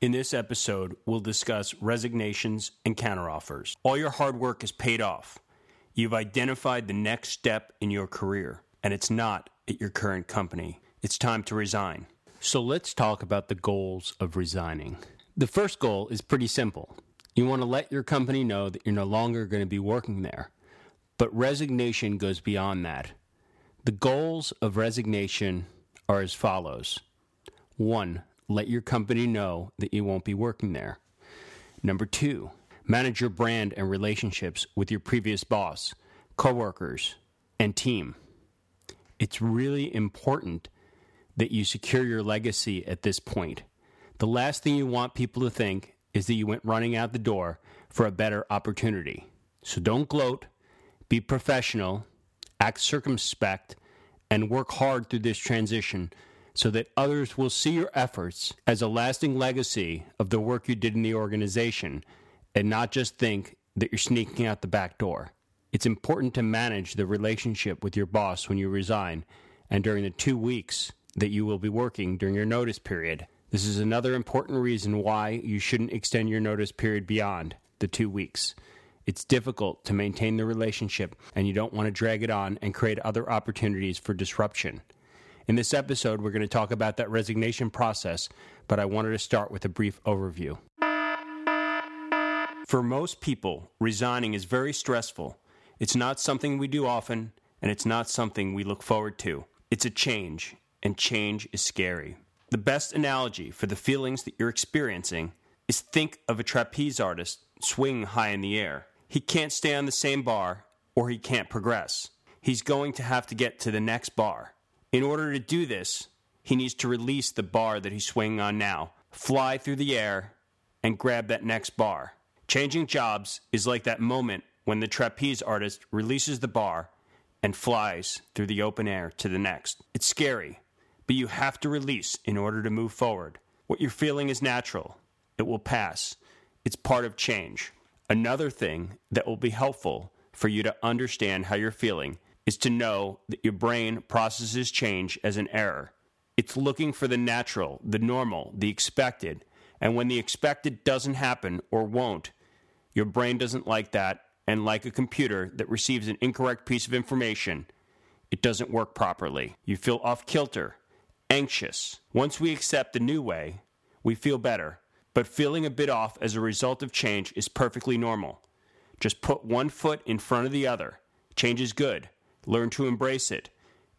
In this episode, we'll discuss resignations and counteroffers. All your hard work is paid off. You've identified the next step in your career, and it's not at your current company. It's time to resign. So let's talk about the goals of resigning. The first goal is pretty simple. You want to let your company know that you're no longer going to be working there. But resignation goes beyond that. The goals of resignation are as follows 1 let your company know that you won't be working there. Number two, manage your brand and relationships with your previous boss, coworkers, and team. It's really important that you secure your legacy at this point. The last thing you want people to think is that you went running out the door for a better opportunity. So don't gloat, be professional, act circumspect, and work hard through this transition so that others will see your efforts as a lasting legacy of the work you did in the organization and not just think that you're sneaking out the back door. It's important to manage the relationship with your boss when you resign and during the two weeks that you will be working during your notice period. This is another important reason why you shouldn't extend your notice period beyond the two weeks. It's difficult to maintain the relationship, and you don't want to drag it on and create other opportunities for disruption. In this episode, we're going to talk about that resignation process, but I wanted to start with a brief overview. For most people, resigning is very stressful. It's not something we do often, and it's not something we look forward to. It's a change, and change is scary. The best analogy for the feelings that you're experiencing is think of a trapeze artist swinging high in the air. He can't stay on the same bar, or he can't progress. He's going to have to get to the next bar. In order to do this, he needs to release the bar that he's swinging on now, fly through the air, and grab that next bar. Changing jobs is like that moment when the trapeze artist releases the bar and flies through the open air to the next. It's scary, but you have to release in order to move forward. What you're feeling is natural, it will pass. It's part of change. Another thing that will be helpful for you to understand how you're feeling is to know that your brain processes change as an error. It's looking for the natural, the normal, the expected. And when the expected doesn't happen or won't, your brain doesn't like that. And like a computer that receives an incorrect piece of information, it doesn't work properly. You feel off kilter, anxious. Once we accept the new way, we feel better. But feeling a bit off as a result of change is perfectly normal. Just put one foot in front of the other. Change is good. Learn to embrace it.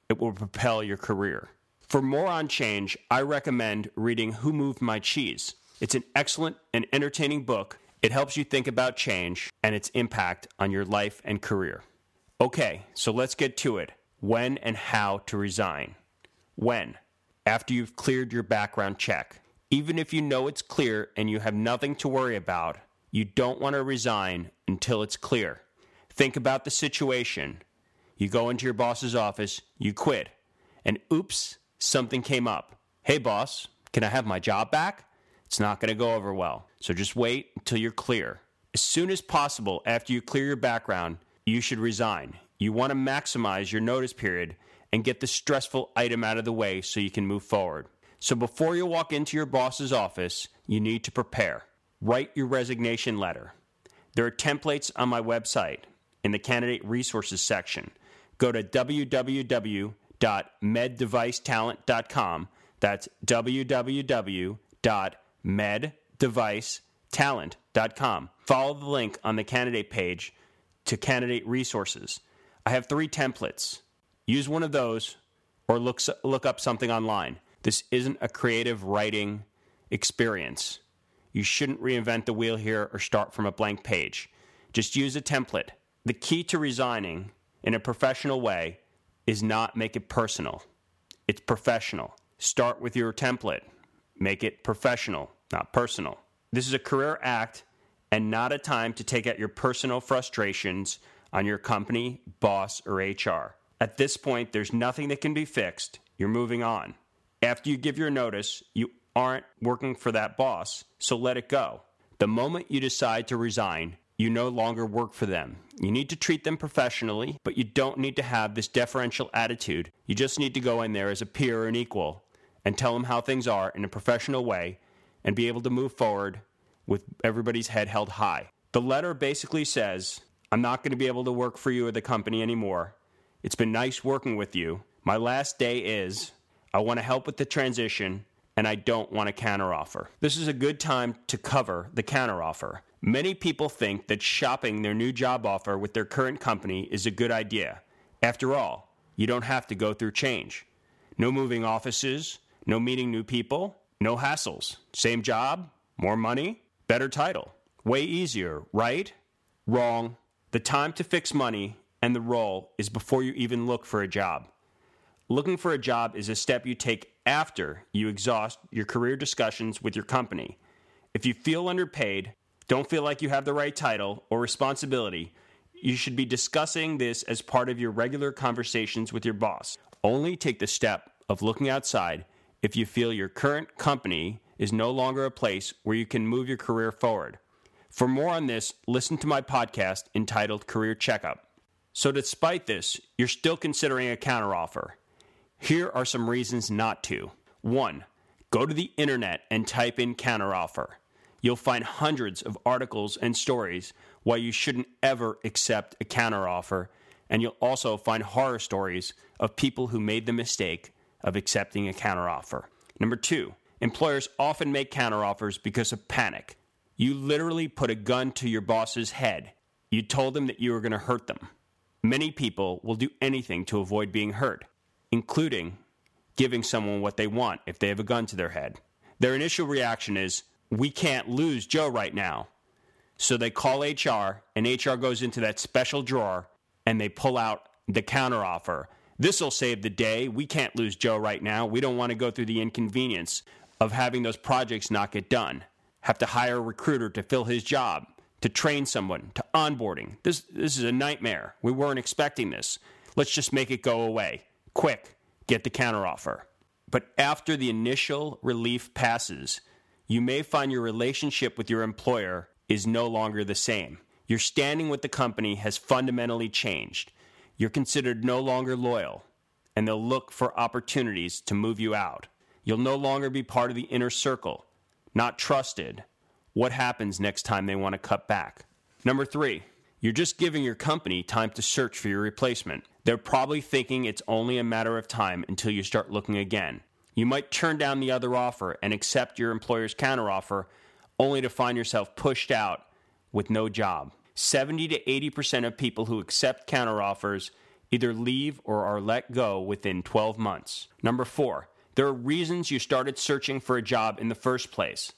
It will propel your career. For more on change, I recommend reading Who Moved My Cheese. It's an excellent and entertaining book. It helps you think about change and its impact on your life and career. Okay, so let's get to it. When and how to resign. When? After you've cleared your background check. Even if you know it's clear and you have nothing to worry about, you don't want to resign until it's clear. Think about the situation. You go into your boss's office, you quit, and oops, something came up. Hey, boss, can I have my job back? It's not going to go over well. So just wait until you're clear. As soon as possible after you clear your background, you should resign. You want to maximize your notice period and get the stressful item out of the way so you can move forward. So before you walk into your boss's office, you need to prepare. Write your resignation letter. There are templates on my website in the candidate resources section go to www.meddevicetalent.com. That's www.meddevicetalent.com. Follow the link on the candidate page to candidate resources. I have three templates. Use one of those or look, look up something online. This isn't a creative writing experience. You shouldn't reinvent the wheel here or start from a blank page. Just use a template. The key to resigning in a professional way is not make it personal. It's professional. Start with your template. Make it professional, not personal. This is a career act and not a time to take out your personal frustrations on your company, boss, or HR. At this point, there's nothing that can be fixed. You're moving on. After you give your notice, you aren't working for that boss, so let it go. The moment you decide to resign, you no longer work for them. You need to treat them professionally, but you don't need to have this deferential attitude. You just need to go in there as a peer or an equal and tell them how things are in a professional way and be able to move forward with everybody's head held high. The letter basically says, I'm not going to be able to work for you or the company anymore. It's been nice working with you. My last day is, I want to help with the transition and I don't want a counteroffer. This is a good time to cover the counteroffer. Many people think that shopping their new job offer with their current company is a good idea. After all, you don't have to go through change. No moving offices, no meeting new people, no hassles. Same job, more money, better title. Way easier, right? Wrong. The time to fix money and the role is before you even look for a job. Looking for a job is a step you take after you exhaust your career discussions with your company. If you feel underpaid, don't feel like you have the right title or responsibility, you should be discussing this as part of your regular conversations with your boss. Only take the step of looking outside if you feel your current company is no longer a place where you can move your career forward. For more on this, listen to my podcast entitled Career Checkup. So, despite this, you're still considering a counteroffer. Here are some reasons not to. One, go to the internet and type in counteroffer. You'll find hundreds of articles and stories why you shouldn't ever accept a counteroffer, and you'll also find horror stories of people who made the mistake of accepting a counteroffer. Number two, employers often make counteroffers because of panic. You literally put a gun to your boss's head. You told them that you were going to hurt them. Many people will do anything to avoid being hurt including giving someone what they want if they have a gun to their head. Their initial reaction is, We can't lose Joe right now. So they call HR, and HR goes into that special drawer and they pull out the counteroffer. This will save the day. We can't lose Joe right now. We don't want to go through the inconvenience of having those projects not get done. Have to hire a recruiter to fill his job, to train someone, to onboarding. This, this is a nightmare. We weren't expecting this. Let's just make it go away. Quick, get the counteroffer. But after the initial relief passes, you may find your relationship with your employer is no longer the same. Your standing with the company has fundamentally changed. You're considered no longer loyal, and they'll look for opportunities to move you out. You'll no longer be part of the inner circle, not trusted. What happens next time they want to cut back? Number three, you're just giving your company time to search for your replacement. They're probably thinking it's only a matter of time until you start looking again. You might turn down the other offer and accept your employer's counteroffer only to find yourself pushed out with no job. 70 to 80% of people who accept counteroffers either leave or are let go within 12 months. Number four, there are reasons you started searching for a job in the first place.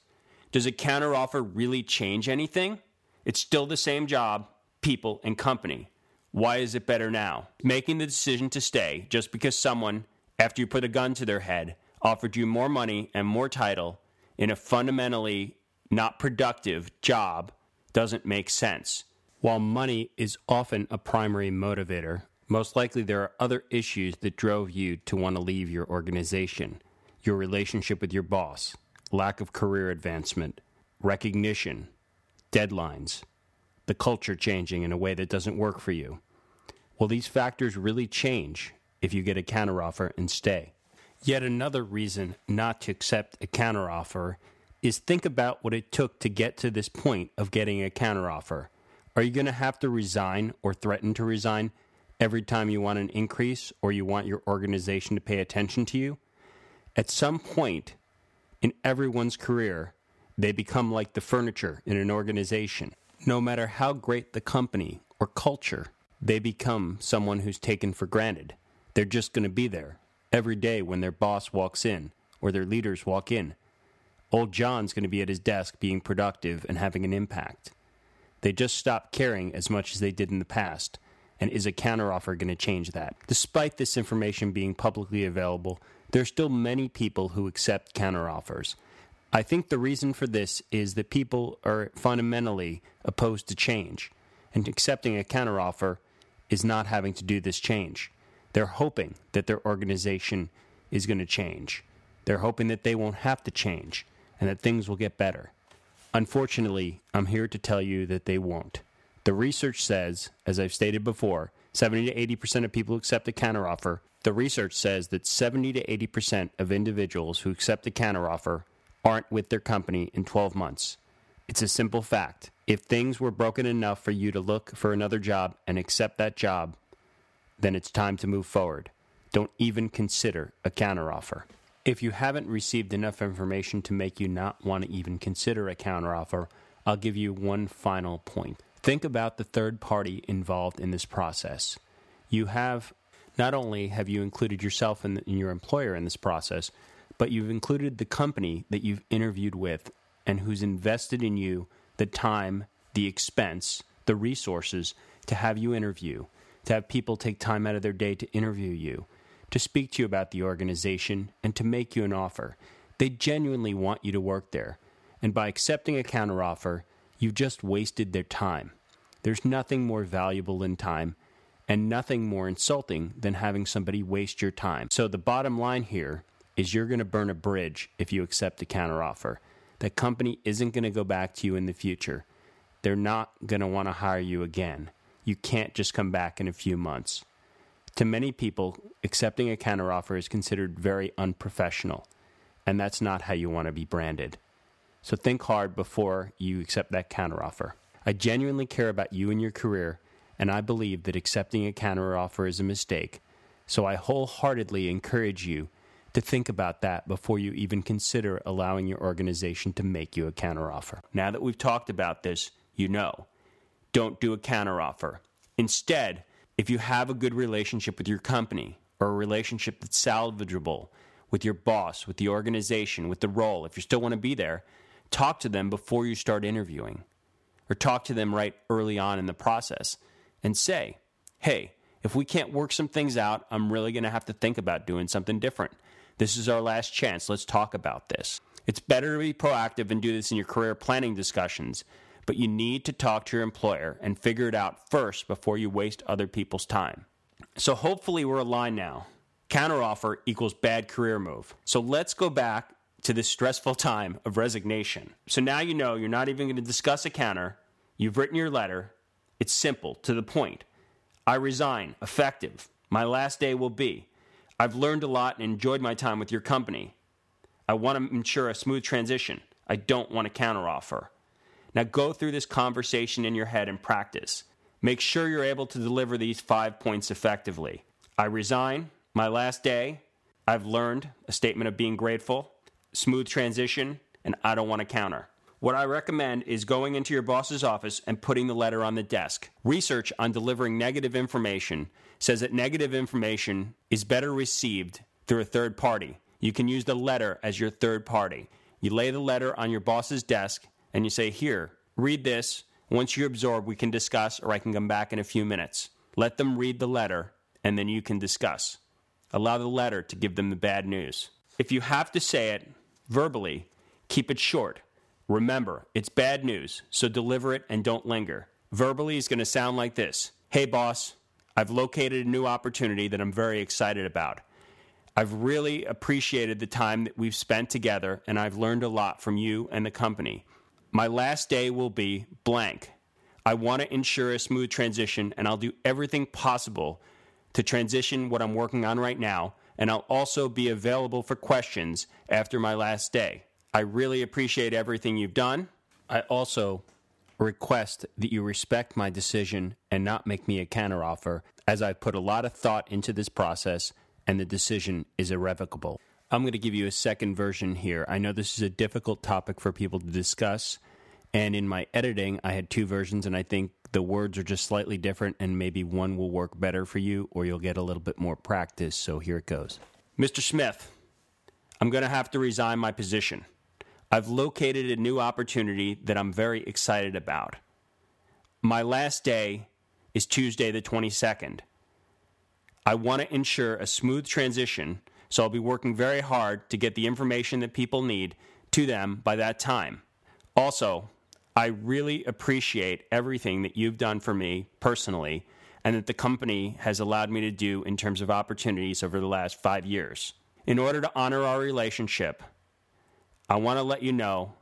Does a counteroffer really change anything? It's still the same job, people, and company. Why is it better now? Making the decision to stay just because someone, after you put a gun to their head, offered you more money and more title in a fundamentally not productive job doesn't make sense. While money is often a primary motivator, most likely there are other issues that drove you to want to leave your organization your relationship with your boss, lack of career advancement, recognition, deadlines, the culture changing in a way that doesn't work for you. Well, these factors really change if you get a counteroffer and stay. Yet another reason not to accept a counteroffer is think about what it took to get to this point of getting a counteroffer. Are you going to have to resign or threaten to resign every time you want an increase or you want your organization to pay attention to you? At some point in everyone's career, they become like the furniture in an organization no matter how great the company or culture, they become someone who's taken for granted. They're just going to be there every day when their boss walks in or their leaders walk in. Old John's going to be at his desk being productive and having an impact. They just stop caring as much as they did in the past. And is a counteroffer going to change that? Despite this information being publicly available, there are still many people who accept counteroffers. I think the reason for this is that people are fundamentally opposed to change, and accepting a counteroffer is not having to do this change. They're hoping that their organization is going to change. They're hoping that they won't have to change and that things will get better. Unfortunately, I'm here to tell you that they won't. The research says, as I've stated before, 70 to 80% of people accept a counteroffer. The research says that 70 to 80% of individuals who accept a counteroffer aren't with their company in 12 months. It's a simple fact. If things were broken enough for you to look for another job and accept that job, then it's time to move forward. Don't even consider a counteroffer. If you haven't received enough information to make you not want to even consider a counteroffer, I'll give you one final point. Think about the third party involved in this process. You have not only have you included yourself and your employer in this process, but you've included the company that you've interviewed with and who's invested in you the time, the expense, the resources to have you interview, to have people take time out of their day to interview you, to speak to you about the organization, and to make you an offer. They genuinely want you to work there. And by accepting a counteroffer, you've just wasted their time. There's nothing more valuable than time, and nothing more insulting than having somebody waste your time. So the bottom line here is you're going to burn a bridge if you accept a counteroffer. That company isn't going to go back to you in the future. They're not going to want to hire you again. You can't just come back in a few months. To many people, accepting a counteroffer is considered very unprofessional, and that's not how you want to be branded. So think hard before you accept that counteroffer. I genuinely care about you and your career, and I believe that accepting a counteroffer is a mistake. So I wholeheartedly encourage you to think about that before you even consider allowing your organization to make you a counteroffer. Now that we've talked about this, you know. Don't do a counteroffer. Instead, if you have a good relationship with your company or a relationship that's salvageable with your boss, with the organization, with the role, if you still want to be there, talk to them before you start interviewing or talk to them right early on in the process and say, hey, if we can't work some things out, I'm really going to have to think about doing something different. This is our last chance. Let's talk about this. It's better to be proactive and do this in your career planning discussions but you need to talk to your employer and figure it out first before you waste other people's time. So hopefully we're aligned now. Counteroffer equals bad career move. So let's go back to this stressful time of resignation. So now you know you're not even going to discuss a counter. You've written your letter. It's simple, to the point. I resign, effective. My last day will be. I've learned a lot and enjoyed my time with your company. I want to ensure a smooth transition. I don't want a counteroffer. Now go through this conversation in your head and practice. Make sure you're able to deliver these five points effectively. I resign, my last day, I've learned, a statement of being grateful, smooth transition, and I don't want to counter. What I recommend is going into your boss's office and putting the letter on the desk. Research on delivering negative information says that negative information is better received through a third party. You can use the letter as your third party. You lay the letter on your boss's desk and you say, Here, read this. Once you absorb, we can discuss, or I can come back in a few minutes. Let them read the letter, and then you can discuss. Allow the letter to give them the bad news. If you have to say it verbally, keep it short. Remember, it's bad news, so deliver it and don't linger. Verbally is going to sound like this Hey, boss, I've located a new opportunity that I'm very excited about. I've really appreciated the time that we've spent together, and I've learned a lot from you and the company. My last day will be blank. I want to ensure a smooth transition, and I'll do everything possible to transition what I'm working on right now, and I'll also be available for questions after my last day. I really appreciate everything you've done. I also request that you respect my decision and not make me a counteroffer, as I've put a lot of thought into this process and the decision is irrevocable. I'm going to give you a second version here. I know this is a difficult topic for people to discuss. And in my editing, I had two versions, and I think the words are just slightly different, and maybe one will work better for you, or you'll get a little bit more practice. So here it goes Mr. Smith, I'm going to have to resign my position. I've located a new opportunity that I'm very excited about. My last day is Tuesday, the 22nd. I want to ensure a smooth transition so I'll be working very hard to get the information that people need to them by that time. Also, I really appreciate everything that you've done for me personally and that the company has allowed me to do in terms of opportunities over the last five years. In order to honor our relationship, I want to let you know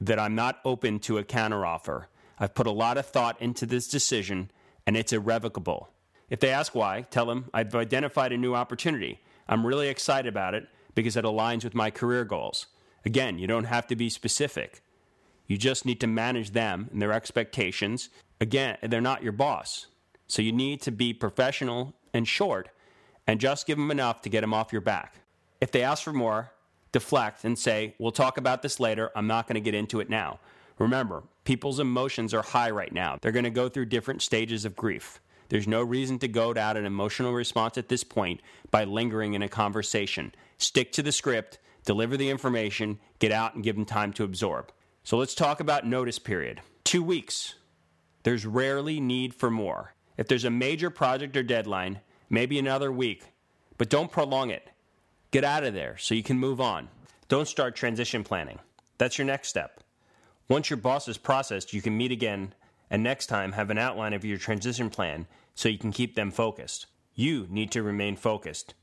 that I'm not open to a counteroffer. I've put a lot of thought into this decision and it's irrevocable. If they ask why, tell them I've identified a new opportunity I'm really excited about it because it aligns with my career goals. Again, you don't have to be specific. You just need to manage them and their expectations. Again, they're not your boss. So you need to be professional and short and just give them enough to get them off your back. If they ask for more, deflect and say, We'll talk about this later. I'm not going to get into it now. Remember, people's emotions are high right now. They're going to go through different stages of grief. There's no reason to goad out an emotional response at this point by lingering in a conversation. Stick to the script, deliver the information, get out and give them time to absorb. So let's talk about notice period. Two weeks. There's rarely need for more. If there's a major project or deadline, maybe another week, but don't prolong it. Get out of there so you can move on. Don't start transition planning. That's your next step. Once your boss is processed, you can meet again and next time have an outline of your transition plan so you can keep them focused. You need to remain focused.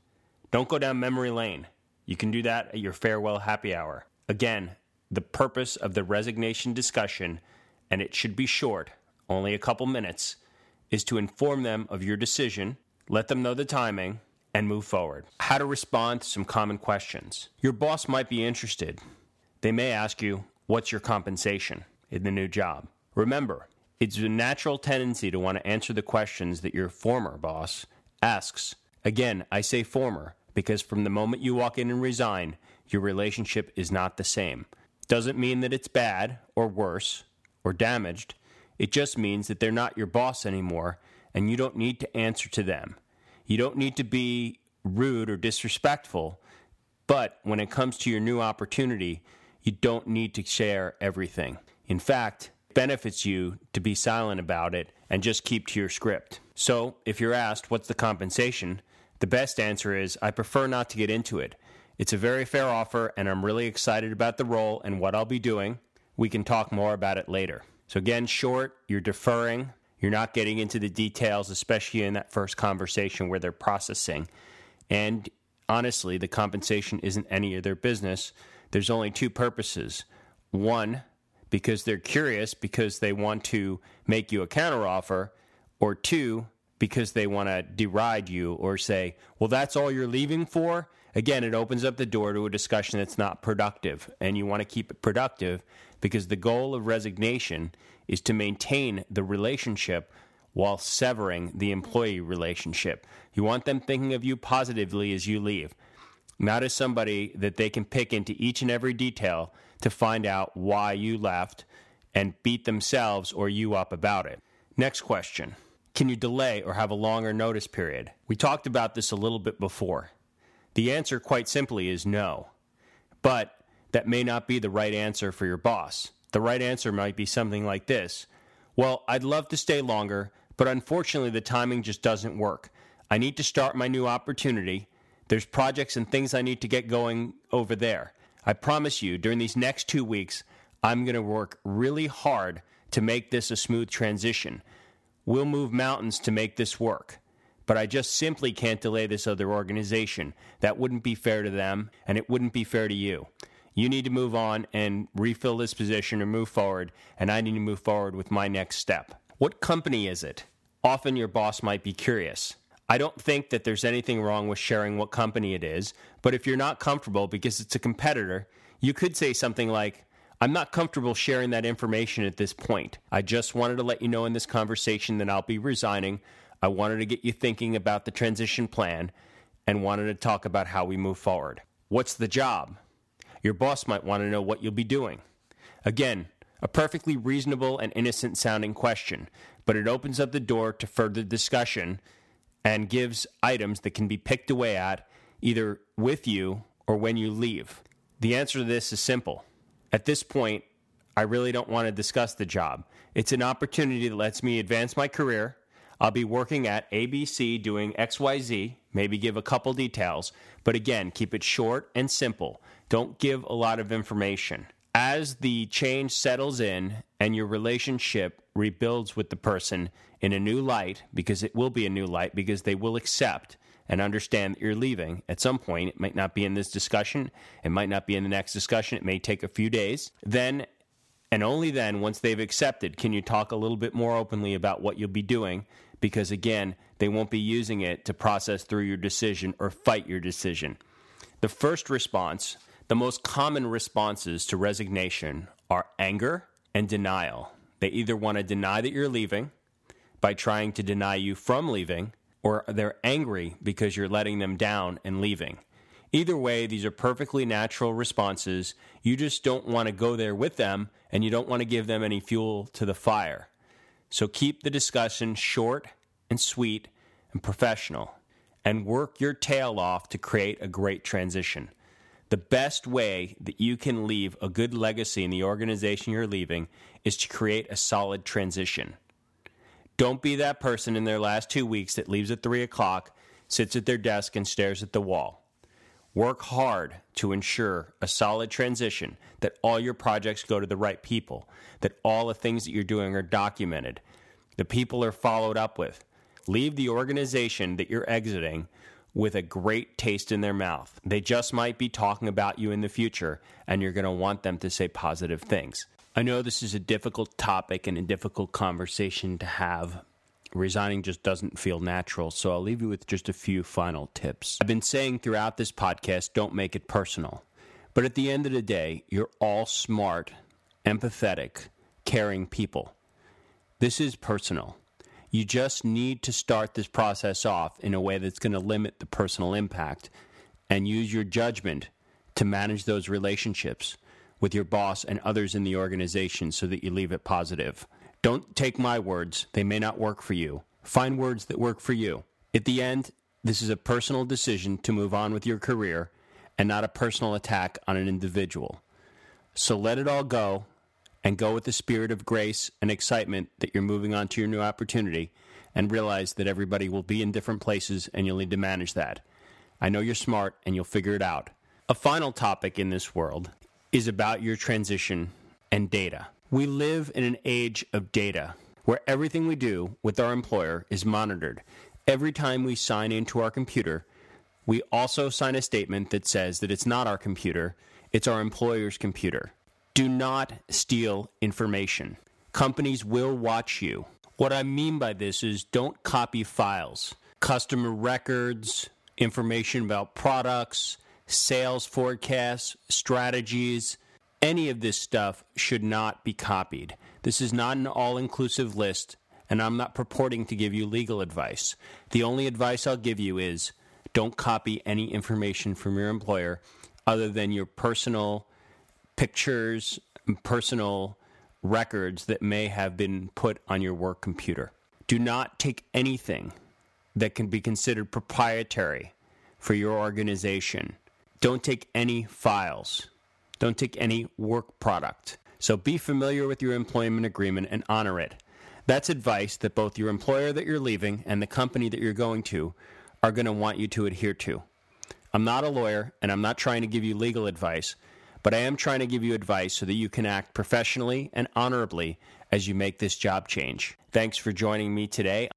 Don't go down memory lane. You can do that at your farewell happy hour. Again, the purpose of the resignation discussion, and it should be short, only a couple minutes, is to inform them of your decision, let them know the timing, and move forward. How to respond to some common questions. Your boss might be interested. They may ask you, What's your compensation in the new job? Remember, it's a natural tendency to want to answer the questions that your former boss asks. Again, I say former because from the moment you walk in and resign, your relationship is not the same. Doesn't mean that it's bad or worse or damaged. It just means that they're not your boss anymore and you don't need to answer to them. You don't need to be rude or disrespectful, but when it comes to your new opportunity, you don't need to share everything. In fact, benefits you to be silent about it and just keep to your script. So, if you're asked what's the compensation, the best answer is I prefer not to get into it. It's a very fair offer, and I'm really excited about the role and what I'll be doing. We can talk more about it later. So, again, short, you're deferring, you're not getting into the details, especially in that first conversation where they're processing. And honestly, the compensation isn't any of their business. There's only two purposes. One, because they're curious because they want to make you a counteroffer, or two, because they want to deride you or say, well, that's all you're leaving for. Again, it opens up the door to a discussion that's not productive, and you want to keep it productive because the goal of resignation is to maintain the relationship while severing the employee relationship. You want them thinking of you positively as you leave, not as somebody that they can pick into each and every detail to find out why you left and beat themselves or you up about it. Next question Can you delay or have a longer notice period? We talked about this a little bit before. The answer, quite simply, is no. But that may not be the right answer for your boss. The right answer might be something like this Well, I'd love to stay longer, but unfortunately, the timing just doesn't work. I need to start my new opportunity. There's projects and things I need to get going over there. I promise you, during these next two weeks, I'm going to work really hard to make this a smooth transition. We'll move mountains to make this work. But I just simply can't delay this other organization. That wouldn't be fair to them, and it wouldn't be fair to you. You need to move on and refill this position or move forward, and I need to move forward with my next step. What company is it? Often your boss might be curious. I don't think that there's anything wrong with sharing what company it is, but if you're not comfortable because it's a competitor, you could say something like, I'm not comfortable sharing that information at this point. I just wanted to let you know in this conversation that I'll be resigning. I wanted to get you thinking about the transition plan and wanted to talk about how we move forward. What's the job? Your boss might want to know what you'll be doing. Again, a perfectly reasonable and innocent sounding question, but it opens up the door to further discussion and gives items that can be picked away at either with you or when you leave. The answer to this is simple. At this point, I really don't want to discuss the job. It's an opportunity that lets me advance my career. I'll be working at ABC doing XYZ, maybe give a couple details, but again, keep it short and simple. Don't give a lot of information. As the change settles in and your relationship rebuilds with the person, in a new light, because it will be a new light, because they will accept and understand that you're leaving at some point. It might not be in this discussion, it might not be in the next discussion, it may take a few days. Then, and only then, once they've accepted, can you talk a little bit more openly about what you'll be doing, because again, they won't be using it to process through your decision or fight your decision. The first response The most common responses to resignation are anger and denial. They either want to deny that you're leaving by trying to deny you from leaving, or they're angry because you're letting them down and leaving. Either way, these are perfectly natural responses. You just don't want to go there with them and you don't want to give them any fuel to the fire. So keep the discussion short and sweet and professional and work your tail off to create a great transition. The best way that you can leave a good legacy in the organization you're leaving is to create a solid transition. Don't be that person in their last two weeks that leaves at 3 o'clock, sits at their desk, and stares at the wall. Work hard to ensure a solid transition, that all your projects go to the right people, that all the things that you're doing are documented, the people are followed up with. Leave the organization that you're exiting with a great taste in their mouth. They just might be talking about you in the future, and you're going to want them to say positive things. I know this is a difficult topic and a difficult conversation to have. Resigning just doesn't feel natural, so I'll leave you with just a few final tips. I've been saying throughout this podcast don't make it personal. But at the end of the day, you're all smart, empathetic, caring people. This is personal. You just need to start this process off in a way that's going to limit the personal impact and use your judgment to manage those relationships with your boss and others in the organization so that you leave it positive. Don't take my words, they may not work for you. Find words that work for you. At the end, this is a personal decision to move on with your career and not a personal attack on an individual. So let it all go and go with the spirit of grace and excitement that you're moving on to your new opportunity and realize that everybody will be in different places and you'll need to manage that. I know you're smart and you'll figure it out. A final topic in this world is about your transition and data. We live in an age of data where everything we do with our employer is monitored. Every time we sign into our computer, we also sign a statement that says that it's not our computer, it's our employer's computer. Do not steal information. Companies will watch you. What I mean by this is don't copy files, customer records, information about products, sales forecasts, strategies. Any of this stuff should not be copied. This is not an all inclusive list, and I'm not purporting to give you legal advice. The only advice I'll give you is don't copy any information from your employer other than your personal pictures, personal records that may have been put on your work computer. Do not take anything that can be considered proprietary for your organization. Don't take any files. Don't take any work product. So be familiar with your employment agreement and honor it. That's advice that both your employer that you're leaving and the company that you're going to are going to want you to adhere to. I'm not a lawyer and I'm not trying to give you legal advice, but I am trying to give you advice so that you can act professionally and honorably as you make this job change. Thanks for joining me today